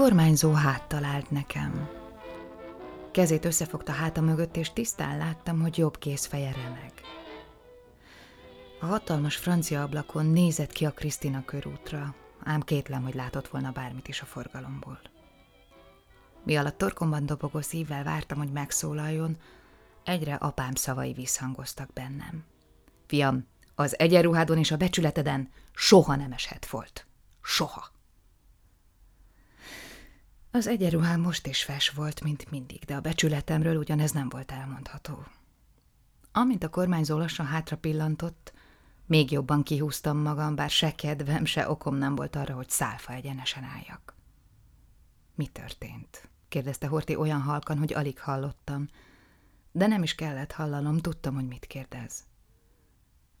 Kormányzó háttal állt nekem. Kezét összefogta háta mögött, és tisztán láttam, hogy jobb kézfeje remeg. A hatalmas francia ablakon nézett ki a Krisztina körútra, ám kétlem, hogy látott volna bármit is a forgalomból. Mi alatt torkomban dobogó szívvel vártam, hogy megszólaljon, egyre apám szavai visszhangoztak bennem. Fiam, az egyenruhádon és a becsületeden soha nem eshet volt. Soha. Az egyenruhám most is fes volt, mint mindig, de a becsületemről ugyanez nem volt elmondható. Amint a kormányzó lassan hátra pillantott, még jobban kihúztam magam, bár se kedvem, se okom nem volt arra, hogy szálfa egyenesen álljak. Mi történt? kérdezte Horti olyan halkan, hogy alig hallottam, de nem is kellett hallanom, tudtam, hogy mit kérdez.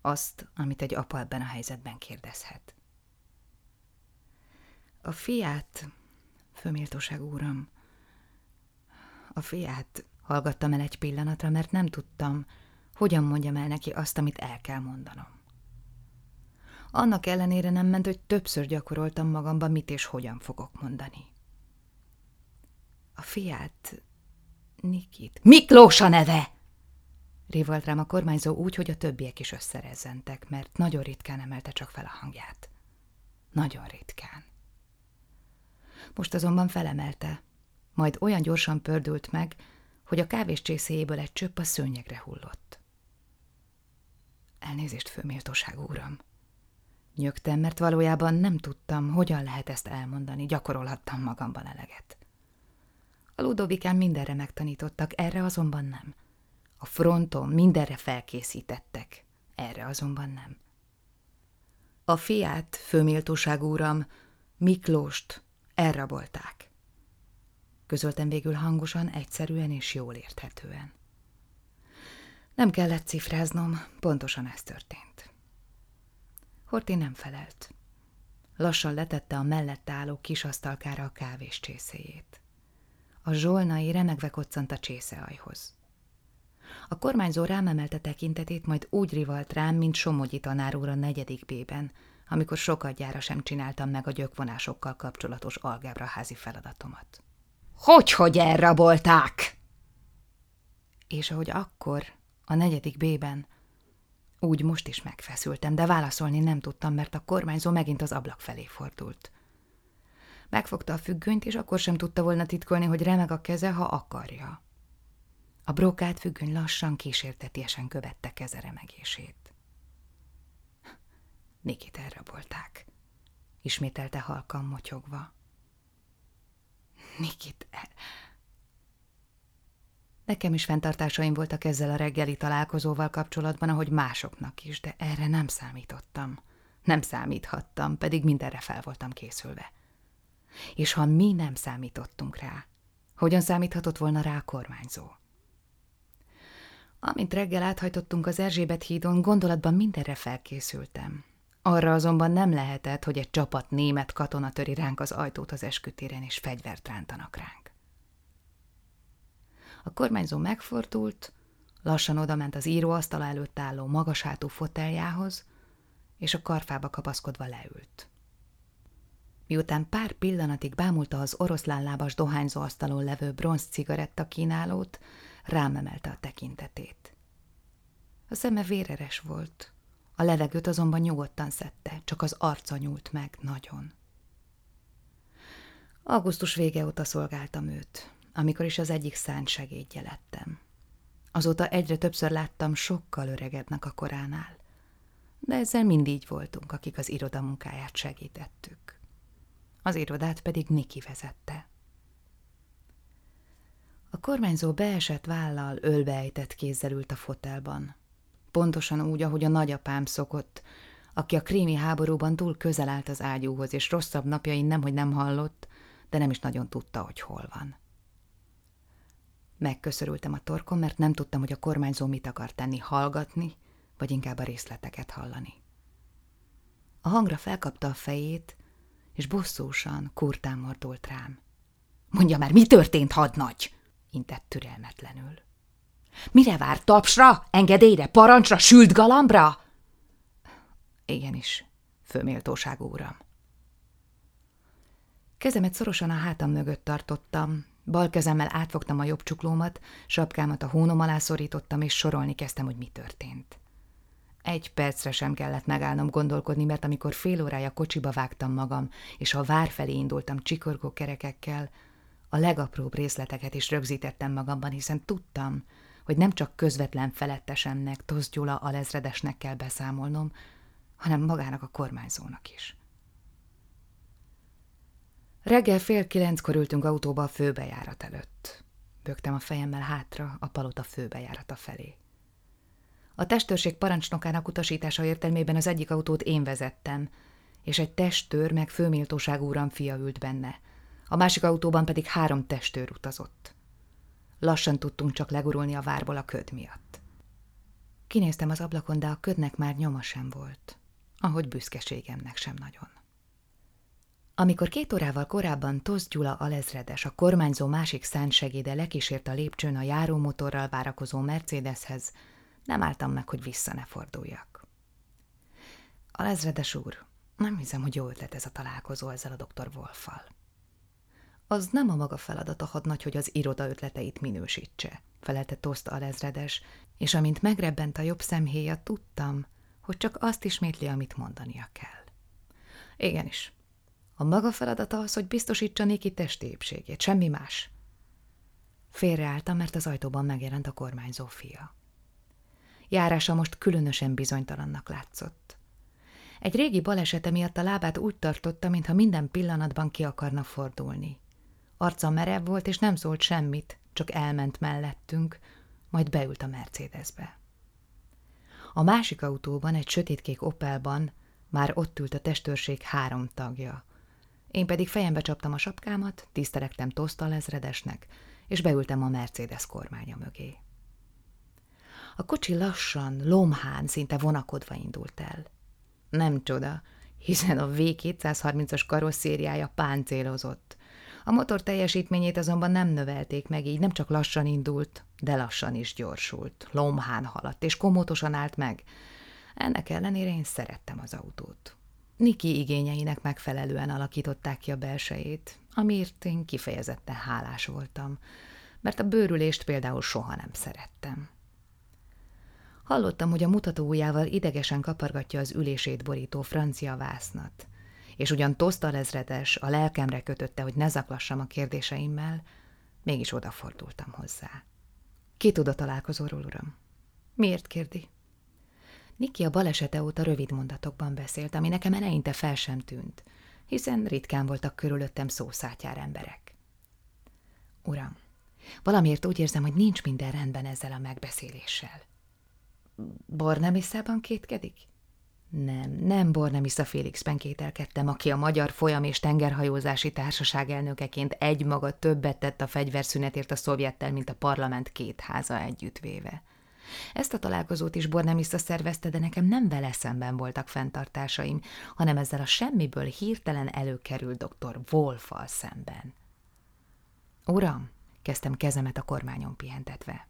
Azt, amit egy apa ebben a helyzetben kérdezhet. A fiát, főméltóság úram, a fiát hallgattam el egy pillanatra, mert nem tudtam, hogyan mondjam el neki azt, amit el kell mondanom. Annak ellenére nem ment, hogy többször gyakoroltam magamban, mit és hogyan fogok mondani. A fiát, Nikit. Miklós a neve! Révalt rám a kormányzó úgy, hogy a többiek is összerezzentek, mert nagyon ritkán emelte csak fel a hangját. Nagyon ritkán. Most azonban felemelte, majd olyan gyorsan pördült meg, hogy a kávés egy csöpp a szőnyegre hullott. Elnézést, főméltóság úram. Nyögtem, mert valójában nem tudtam, hogyan lehet ezt elmondani, gyakorolhattam magamban eleget. A Ludovikán mindenre megtanítottak, erre azonban nem. A fronton mindenre felkészítettek, erre azonban nem. A fiát, főméltóság úram, Miklóst elrabolták. Közöltem végül hangosan, egyszerűen és jól érthetően. Nem kellett cifráznom, pontosan ez történt. Horti nem felelt. Lassan letette a mellette álló kis asztalkára a kávés csészéjét. A zsolnai remegve koccant a csészeajhoz. A kormányzó rám emelte tekintetét, majd úgy rivalt rám, mint Somogyi tanár úr a negyedik B-ben, amikor sokadjára sem csináltam meg a gyökvonásokkal kapcsolatos algebraházi feladatomat. Hogy, hogy elrabolták? És ahogy akkor, a negyedik B-ben, úgy most is megfeszültem, de válaszolni nem tudtam, mert a kormányzó megint az ablak felé fordult. Megfogta a függönyt, és akkor sem tudta volna titkolni, hogy remeg a keze, ha akarja. A brokát függöny lassan, kísértetiesen követte keze remegését. Nikit elrabolták, ismételte halkan motyogva. Nikit el... Nekem is fenntartásaim voltak ezzel a reggeli találkozóval kapcsolatban, ahogy másoknak is, de erre nem számítottam. Nem számíthattam, pedig mindenre fel voltam készülve. És ha mi nem számítottunk rá, hogyan számíthatott volna rá a kormányzó? Amint reggel áthajtottunk az Erzsébet hídon, gondolatban mindenre felkészültem. Arra azonban nem lehetett, hogy egy csapat német katona töri ránk az ajtót az eskütéren, és fegyvert rántanak ránk. A kormányzó megfordult, lassan odament az íróasztal előtt álló magas foteljához, és a karfába kapaszkodva leült. Miután pár pillanatig bámulta az oroszlánlábas dohányzó asztalon levő bronz cigaretta kínálót, rám emelte a tekintetét. A szeme véreres volt, a levegőt azonban nyugodtan szedte, csak az arca nyúlt meg nagyon. Augusztus vége óta szolgáltam őt, amikor is az egyik szánt segédje lettem. Azóta egyre többször láttam sokkal öregebbnek a koránál, de ezzel mind így voltunk, akik az iroda munkáját segítettük. Az irodát pedig Niki vezette. A kormányzó beesett vállal, ölbeejtett kézzel ült a fotelban. Pontosan úgy, ahogy a nagyapám szokott, aki a krími háborúban túl közel állt az ágyúhoz, és rosszabb napjain nemhogy nem hallott, de nem is nagyon tudta, hogy hol van. Megköszörültem a torkom, mert nem tudtam, hogy a kormányzó mit akar tenni, hallgatni, vagy inkább a részleteket hallani. A hangra felkapta a fejét, és bosszúsan, kurtán mordult rám. Mondja már, mi történt, hadnagy? intett türelmetlenül. Mire vár? Tapsra? Engedélyre? Parancsra? Sült galambra? Igenis, főméltóság úram. Kezemet szorosan a hátam mögött tartottam, bal kezemmel átfogtam a jobb csuklómat, sapkámat a hónom alá szorítottam, és sorolni kezdtem, hogy mi történt. Egy percre sem kellett megállnom gondolkodni, mert amikor fél órája kocsiba vágtam magam, és a vár felé indultam csikorgó kerekekkel, a legapróbb részleteket is rögzítettem magamban, hiszen tudtam, hogy nem csak közvetlen felettesemnek, Tosz Gyula alezredesnek kell beszámolnom, hanem magának a kormányzónak is. Reggel fél kilenckor ültünk autóba a főbejárat előtt. Bögtem a fejemmel hátra a palota főbejárata felé. A testőrség parancsnokának utasítása értelmében az egyik autót én vezettem, és egy testőr meg főméltóság úram fia ült benne. A másik autóban pedig három testőr utazott. Lassan tudtunk csak legurulni a várból a köd miatt. Kinéztem az ablakon, de a ködnek már nyoma sem volt, ahogy büszkeségemnek sem nagyon. Amikor két órával korábban Tosz Gyula alezredes, a kormányzó másik szánsegéde lekísért a lépcsőn a járómotorral várakozó Mercedeshez, nem álltam meg, hogy vissza ne forduljak. Alezredes úr, nem hiszem, hogy jó ötlet ez a találkozó ezzel a doktor Wolffal. Az nem a maga feladata hadnagy, hogy az iroda ötleteit minősítse, felelte Toszt alezredes, és amint megrebbent a jobb szemhéja, tudtam, hogy csak azt ismétli, amit mondania kell. Igenis, a maga feladata az, hogy biztosítsa Niki testi épségét, semmi más. Félreálltam, mert az ajtóban megjelent a kormányzó fia. Járása most különösen bizonytalannak látszott. Egy régi balesete miatt a lábát úgy tartotta, mintha minden pillanatban ki akarna fordulni. Arca merev volt, és nem szólt semmit, csak elment mellettünk, majd beült a Mercedesbe. A másik autóban, egy sötétkék Opelban már ott ült a testőrség három tagja. Én pedig fejembe csaptam a sapkámat, tisztelektem Tosztal ezredesnek, és beültem a Mercedes kormánya mögé. A kocsi lassan, lomhán, szinte vonakodva indult el. Nem csoda, hiszen a V230-as karosszériája páncélozott. A motor teljesítményét azonban nem növelték meg, így nem csak lassan indult, de lassan is gyorsult, lomhán haladt, és komótosan állt meg. Ennek ellenére én szerettem az autót. Niki igényeinek megfelelően alakították ki a belsejét, amiért én kifejezetten hálás voltam, mert a bőrülést például soha nem szerettem. Hallottam, hogy a mutatóujjával idegesen kapargatja az ülését borító francia vásznat, és ugyan Tosztal ezredes a lelkemre kötötte, hogy ne zaklassam a kérdéseimmel, mégis odafordultam hozzá. Ki tud a találkozóról, uram? Miért kérdi? Niki a balesete óta rövid mondatokban beszélt, ami nekem eleinte fel sem tűnt, hiszen ritkán voltak körülöttem szószátjár emberek. Uram, valamiért úgy érzem, hogy nincs minden rendben ezzel a megbeszéléssel. Bornemisszában kétkedik? Nem, nem Bornemisza Félixben kételkedtem, aki a Magyar Folyam és Tengerhajózási Társaság elnökeként egy maga többet tett a fegyverszünetért a szovjettel, mint a parlament két háza együttvéve. Ezt a találkozót is Bornemisza szervezte, de nekem nem vele szemben voltak fenntartásaim, hanem ezzel a semmiből hirtelen előkerült dr. Wolffal szemben. Uram, kezdtem kezemet a kormányon pihentetve.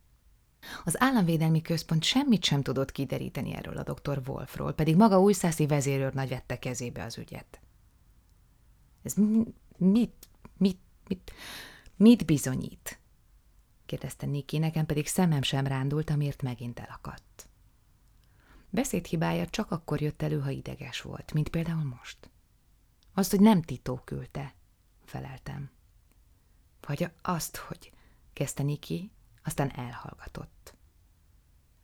Az államvédelmi központ semmit sem tudott kideríteni erről a dr. Wolfról, pedig maga újszászi vezérőrnagy vette kezébe az ügyet. Ez mit, mit, mit, mit bizonyít? kérdezte Niki, nekem pedig szemem sem rándult, amiért megint elakadt. Beszédhibája csak akkor jött elő, ha ideges volt, mint például most. Azt, hogy nem Titó küldte, feleltem. Vagy azt, hogy kezdte Niki, aztán elhallgatott.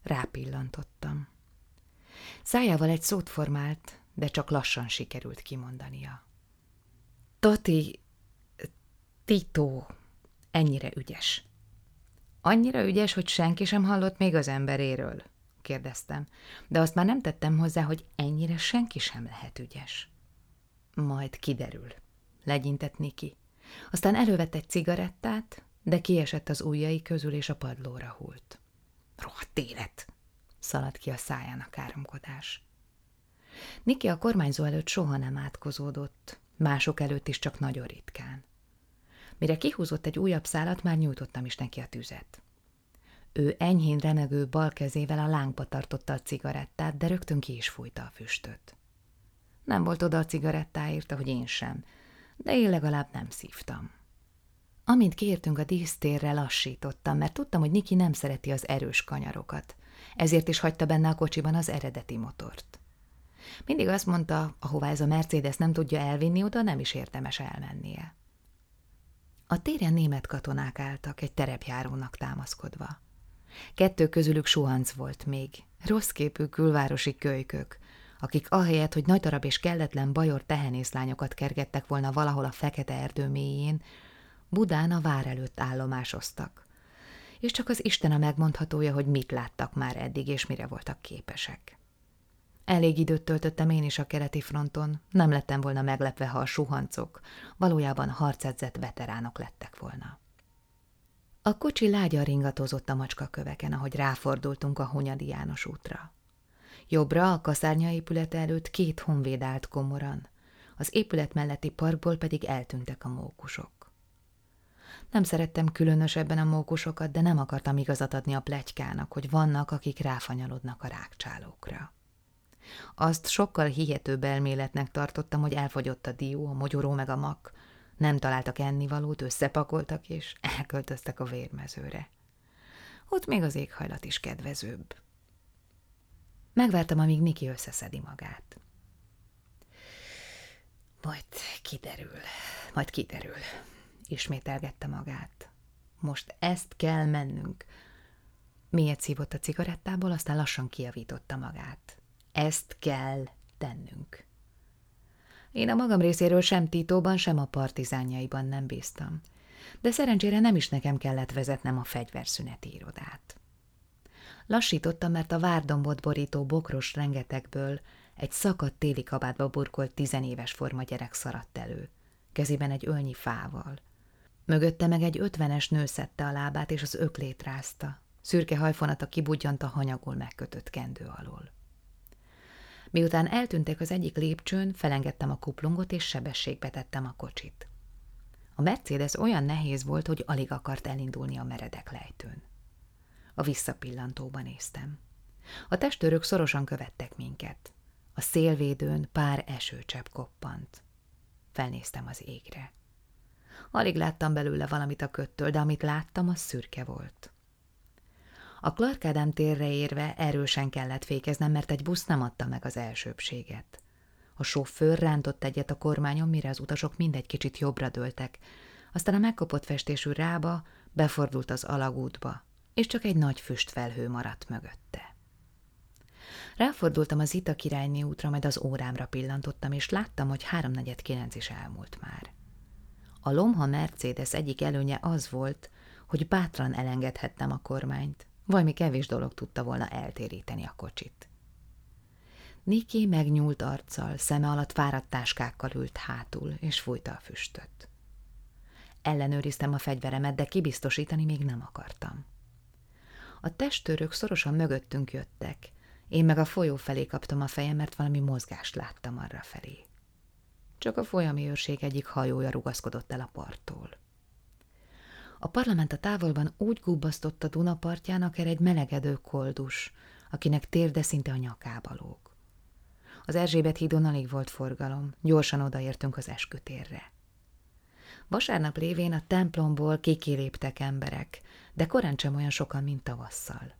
Rápillantottam. Szájával egy szót formált, de csak lassan sikerült kimondania. Toti, Tito, ennyire ügyes. Annyira ügyes, hogy senki sem hallott még az emberéről? kérdeztem, de azt már nem tettem hozzá, hogy ennyire senki sem lehet ügyes. Majd kiderül, legyintett Niki. Aztán elővett egy cigarettát, de kiesett az ujjai közül, és a padlóra hult. Rohadt élet! szaladt ki a száján a káromkodás. Niki a kormányzó előtt soha nem átkozódott, mások előtt is csak nagyon ritkán. Mire kihúzott egy újabb szálat, már nyújtottam is neki a tüzet. Ő enyhén remegő bal kezével a lángba tartotta a cigarettát, de rögtön ki is fújta a füstöt. Nem volt oda a cigarettáért, ahogy én sem, de én legalább nem szívtam. Amint kiértünk a dísztérre, lassítottam, mert tudtam, hogy Niki nem szereti az erős kanyarokat. Ezért is hagyta benne a kocsiban az eredeti motort. Mindig azt mondta, ahová ez a Mercedes nem tudja elvinni, oda nem is érdemes elmennie. A téren német katonák álltak, egy terepjárónak támaszkodva. Kettő közülük suhanc volt még, rossz képű külvárosi kölykök, akik ahelyett, hogy nagy darab és kelletlen bajor tehenészlányokat kergettek volna valahol a fekete erdő mélyén, Budán a vár előtt állomásoztak. És csak az Isten a megmondhatója, hogy mit láttak már eddig, és mire voltak képesek. Elég időt töltöttem én is a keleti fronton, nem lettem volna meglepve, ha a suhancok valójában harcedzett veteránok lettek volna. A kocsi lágyan ringatozott a macska köveken, ahogy ráfordultunk a Hunyadi János útra. Jobbra a kaszárnya épület előtt két honvéd állt komoran, az épület melletti parkból pedig eltűntek a mókusok. Nem szerettem különösebben a mókusokat, de nem akartam igazat adni a plegykának, hogy vannak, akik ráfanyalodnak a rákcsálókra. Azt sokkal hihetőbb elméletnek tartottam, hogy elfogyott a dió, a mogyoró meg a mak, nem találtak ennivalót, összepakoltak és elköltöztek a vérmezőre. Ott még az éghajlat is kedvezőbb. Megvártam, amíg Niki összeszedi magát. Majd kiderül, majd kiderül, ismételgette magát. Most ezt kell mennünk. Miért szívott a cigarettából, aztán lassan kiavította magát. Ezt kell tennünk. Én a magam részéről sem Titóban, sem a partizánjaiban nem bíztam. De szerencsére nem is nekem kellett vezetnem a fegyverszüneti irodát. Lassítottam, mert a várdombot borító bokros rengetegből egy szakadt téli kabátba burkolt tizenéves forma gyerek szaradt elő, kezében egy ölnyi fával. Mögötte meg egy ötvenes nő szedte a lábát, és az öklét rázta. Szürke hajfonata kibudjant a hanyagul megkötött kendő alól. Miután eltűntek az egyik lépcsőn, felengedtem a kuplungot, és sebességbe tettem a kocsit. A Mercedes olyan nehéz volt, hogy alig akart elindulni a meredek lejtőn. A visszapillantóba néztem. A testőrök szorosan követtek minket. A szélvédőn pár esőcsepp koppant. Felnéztem az égre. Alig láttam belőle valamit a köttől, de amit láttam, az szürke volt. A Clark Ádám térre érve erősen kellett fékeznem, mert egy busz nem adta meg az elsőbséget. A sofőr rántott egyet a kormányon, mire az utasok mindegy kicsit jobbra dőltek, aztán a megkopott festésű rába befordult az alagútba, és csak egy nagy füstfelhő maradt mögötte. Ráfordultam az Ita királyné útra, majd az órámra pillantottam, és láttam, hogy háromnegyed kilenc is elmúlt már. A Lomha Mercedes egyik előnye az volt, hogy bátran elengedhettem a kormányt. Valami kevés dolog tudta volna eltéríteni a kocsit. Niki megnyúlt arccal, szeme alatt fáradt táskákkal ült hátul, és fújta a füstöt. Ellenőriztem a fegyveremet, de kibiztosítani még nem akartam. A testőrök szorosan mögöttünk jöttek, én meg a folyó felé kaptam a fejem, mert valami mozgást láttam arra felé. Csak a folyami őrség egyik hajója rugaszkodott el a parttól. A parlament a távolban úgy gubbasztott a Dunapartján, akár egy melegedő koldus, akinek térde szinte a nyakába lóg. Az Erzsébet hídon alig volt forgalom, gyorsan odaértünk az eskütérre. Vasárnap lévén a templomból kikiléptek emberek, de korán sem olyan sokan, mint tavasszal.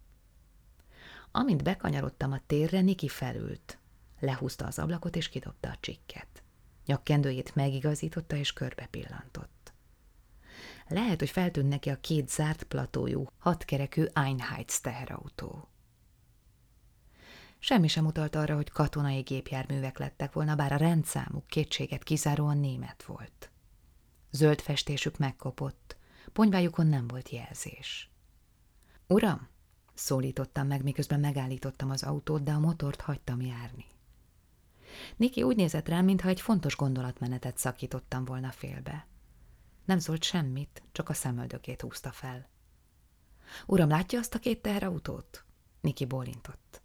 Amint bekanyarodtam a térre, Niki felült. Lehúzta az ablakot és kidobta a csikket. Nyakkendőjét megigazította és körbe pillantott. Lehet, hogy feltűnt neki a két zárt platójú, hatkerekű Einheits teherautó. Semmi sem utalt arra, hogy katonai gépjárművek lettek volna, bár a rendszámuk kétséget kizáróan német volt. Zöld festésük megkopott, ponyvájukon nem volt jelzés. Uram, szólítottam meg, miközben megállítottam az autót, de a motort hagytam járni. Niki úgy nézett rám, mintha egy fontos gondolatmenetet szakítottam volna félbe. Nem szólt semmit, csak a szemöldökét húzta fel. Uram, látja azt a két teherautót? Niki bólintott.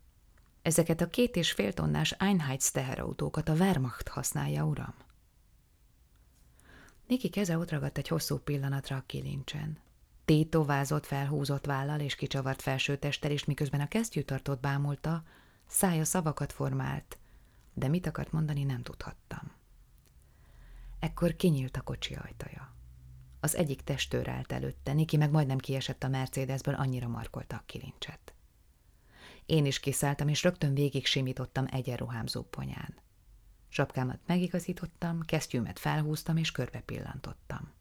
Ezeket a két és fél tonnás Einheits teherautókat a Wehrmacht használja, uram. Niki keze ott egy hosszú pillanatra a kilincsen. Tito vázott felhúzott vállal és kicsavart felsőtesttel, és miközben a kesztyűtartót bámulta, szája szavakat formált, de mit akart mondani, nem tudhattam. Ekkor kinyílt a kocsi ajtaja. Az egyik testőr állt előtte, Niki meg majdnem kiesett a Mercedesből, annyira markolta a kilincset. Én is kiszálltam, és rögtön végig simítottam egyenruhámzó ponyán. Sapkámat megigazítottam, kesztyűmet felhúztam, és körbe pillantottam.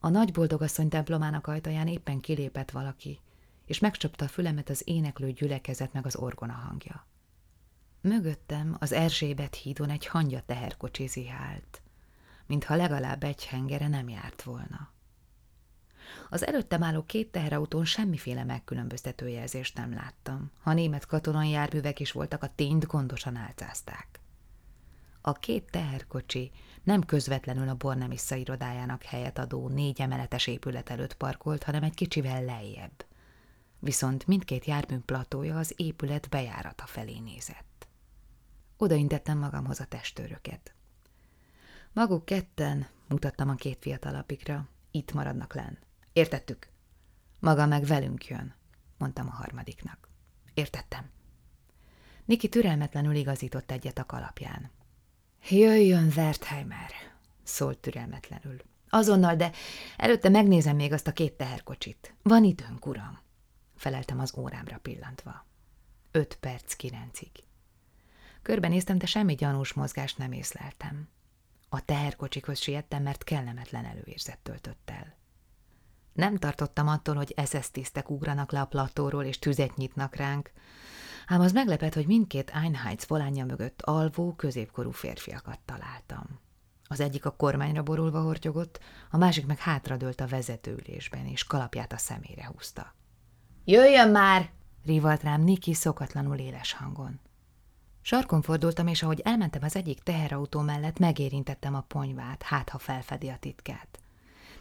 A nagy boldogasszony templomának ajtaján éppen kilépett valaki, és megcsapta a fülemet az éneklő gyülekezet meg az orgona hangja. Mögöttem az Erzsébet hídon egy hangya teherkocsi zihált, mintha legalább egy hengere nem járt volna. Az előttem álló két teherautón semmiféle megkülönböztető jelzést nem láttam. Ha német katonai járművek is voltak, a tényt gondosan álcázták. A két teherkocsi nem közvetlenül a Bornemissza irodájának helyet adó négy emeletes épület előtt parkolt, hanem egy kicsivel lejjebb. Viszont mindkét jármű platója az épület bejárata felé nézett. Odaintettem magamhoz a testőröket. Maguk ketten, mutattam a két fiatalapikra, itt maradnak len. Értettük? Maga meg velünk jön, mondtam a harmadiknak. Értettem. Niki türelmetlenül igazított egyet a kalapján. Jöjjön, Wertheimer, szólt türelmetlenül. Azonnal, de előtte megnézem még azt a két teherkocsit. Van időnk, uram, feleltem az órámra pillantva. Öt perc kilencig. Körbenéztem, de semmi gyanús mozgást nem észleltem. A teherkocsikhoz siettem, mert kellemetlen előérzet töltött el. Nem tartottam attól, hogy SS tisztek ugranak le a platóról és tüzet nyitnak ránk, ám az meglepett, hogy mindkét Einheitz volánja mögött alvó, középkorú férfiakat találtam. Az egyik a kormányra borulva hortyogott, a másik meg hátradőlt a vezetőülésben, és kalapját a szemére húzta. – Jöjjön már! – rívalt rám Niki szokatlanul éles hangon. Sarkon fordultam, és ahogy elmentem az egyik teherautó mellett, megérintettem a ponyvát, hát ha felfedi a titkát.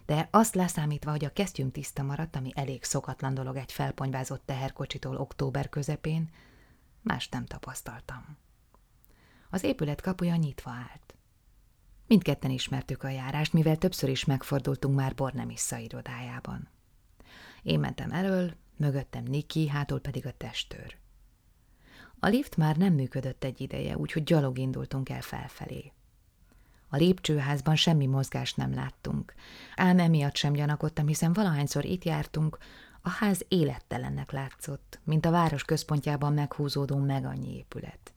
De azt leszámítva, hogy a kesztyűm tiszta maradt, ami elég szokatlan dolog egy felponyvázott teherkocsitól október közepén, más nem tapasztaltam. Az épület kapuja nyitva állt. Mindketten ismertük a járást, mivel többször is megfordultunk már Bornemissza irodájában. Én mentem elől, mögöttem Niki, hátul pedig a testőr. A lift már nem működött egy ideje, úgyhogy gyalog indultunk el felfelé. A lépcsőházban semmi mozgást nem láttunk, ám emiatt sem gyanakodtam, hiszen valahányszor itt jártunk, a ház élettelennek látszott, mint a város központjában meghúzódó meg annyi épület.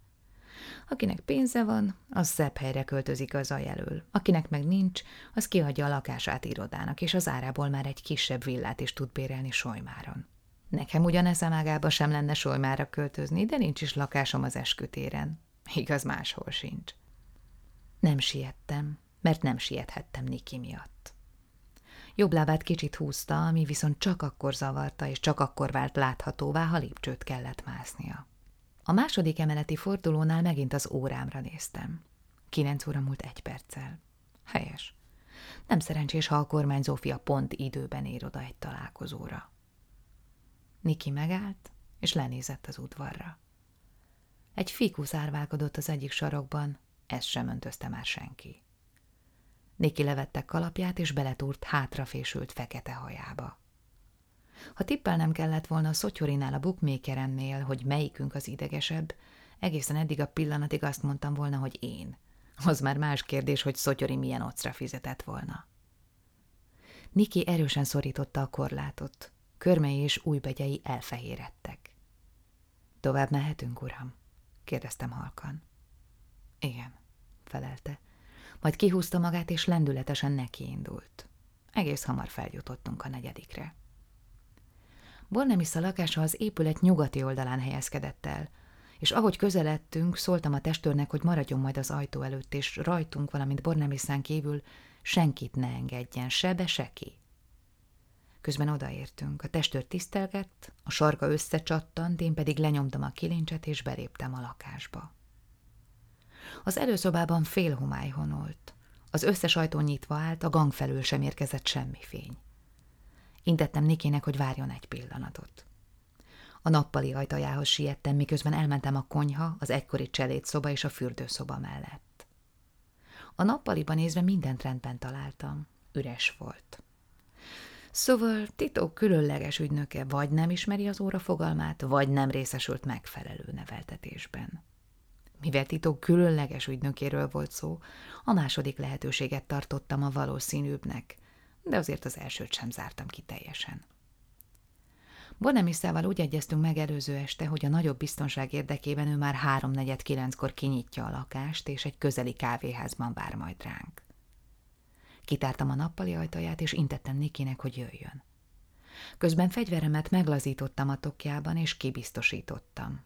Akinek pénze van, az szebb helyre költözik az elől. Akinek meg nincs, az kihagyja a lakását irodának, és az árából már egy kisebb villát is tud bérelni Solymáron. Nekem ugyanez a mágába sem lenne Solymára költözni, de nincs is lakásom az eskütéren. Igaz, máshol sincs. Nem siettem, mert nem siethettem Niki miatt. Jobb lábát kicsit húzta, ami viszont csak akkor zavarta, és csak akkor vált láthatóvá, ha lépcsőt kellett másznia. A második emeleti fordulónál megint az órámra néztem. Kilenc óra múlt egy perccel. Helyes. Nem szerencsés, ha a kormány Zófia pont időben ér oda egy találkozóra. Niki megállt, és lenézett az udvarra. Egy fikusz árválkodott az egyik sarokban, ezt sem öntözte már senki. Niki levette kalapját, és beletúrt hátrafésült fekete hajába. Ha tippelnem kellett volna a Szotyorinál a bookmakerennél, hogy melyikünk az idegesebb, egészen eddig a pillanatig azt mondtam volna, hogy én. Az már más kérdés, hogy Szotyori milyen ocra fizetett volna. Niki erősen szorította a korlátot. Körmei és újbegyei elfehérettek. Tovább mehetünk, uram? kérdeztem halkan. Igen, felelte. Majd kihúzta magát, és lendületesen nekiindult. Egész hamar feljutottunk a negyedikre. Bornemisza lakása az épület nyugati oldalán helyezkedett el, és ahogy közeledtünk, szóltam a testőrnek, hogy maradjon majd az ajtó előtt, és rajtunk, valamint Bornemiszán kívül senkit ne engedjen, se be, se ki. Közben odaértünk, a testőr tisztelgett, a sarka összecsattant, én pedig lenyomtam a kilincset, és beléptem a lakásba. Az előszobában fél homály honolt. Az összes ajtó nyitva állt, a gang felül sem érkezett semmi fény. Intettem Nikének, hogy várjon egy pillanatot. A nappali ajtajához siettem, miközben elmentem a konyha, az egykori cselédszoba és a fürdőszoba mellett. A nappaliban nézve mindent rendben találtam. Üres volt. Szóval titok különleges ügynöke vagy nem ismeri az óra fogalmát, vagy nem részesült megfelelő neveltetésben. Mivel titok különleges ügynökéről volt szó, a második lehetőséget tartottam a valószínűbbnek, de azért az elsőt sem zártam ki teljesen. Bonemisszával úgy egyeztünk meg előző este, hogy a nagyobb biztonság érdekében ő már háromnegyed kilenckor kinyitja a lakást, és egy közeli kávéházban vár majd ránk. Kitártam a nappali ajtaját, és intettem Nikinek, hogy jöjjön. Közben fegyveremet meglazítottam a tokjában, és kibiztosítottam.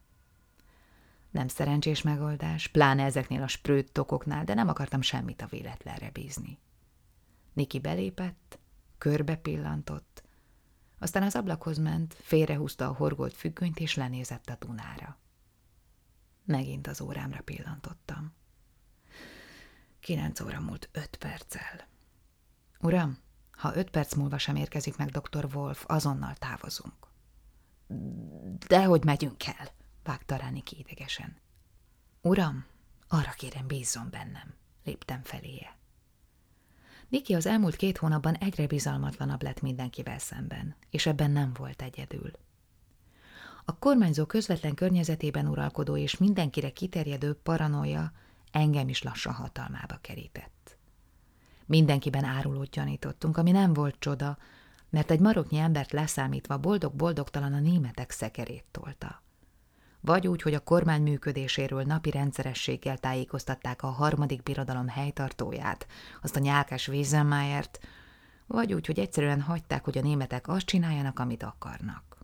Nem szerencsés megoldás, pláne ezeknél a sprőt tokoknál, de nem akartam semmit a véletlenre bízni. Niki belépett, körbe pillantott, aztán az ablakhoz ment, félrehúzta a horgolt függönyt, és lenézett a Dunára. Megint az órámra pillantottam. Kilenc óra múlt öt perccel. Uram, ha öt perc múlva sem érkezik meg dr. Wolf, azonnal távozunk. Dehogy megyünk el, vágta rá idegesen. Uram, arra kérem, bízzon bennem, léptem feléje. Niki az elmúlt két hónapban egyre bizalmatlanabb lett mindenkivel szemben, és ebben nem volt egyedül. A kormányzó közvetlen környezetében uralkodó és mindenkire kiterjedő paranoia engem is lassan hatalmába kerített. Mindenkiben árulót gyanítottunk, ami nem volt csoda, mert egy maroknyi embert leszámítva boldog-boldogtalan a németek szekerét tolta vagy úgy, hogy a kormány működéséről napi rendszerességgel tájékoztatták a harmadik birodalom helytartóját, azt a nyálkás Wiesenmayert, vagy úgy, hogy egyszerűen hagyták, hogy a németek azt csináljanak, amit akarnak.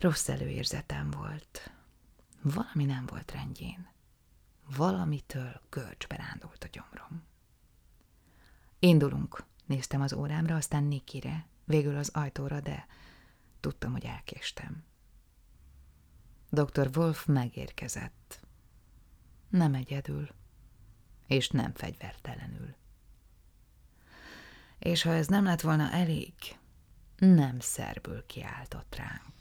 Rossz előérzetem volt. Valami nem volt rendjén. Valamitől görcsbe rándult a gyomrom. Indulunk, néztem az órámra, aztán Nikire, végül az ajtóra, de tudtam, hogy elkéstem. Dr. Wolf megérkezett. Nem egyedül, és nem fegyvertelenül. És ha ez nem lett volna elég, nem szerből kiáltott ránk.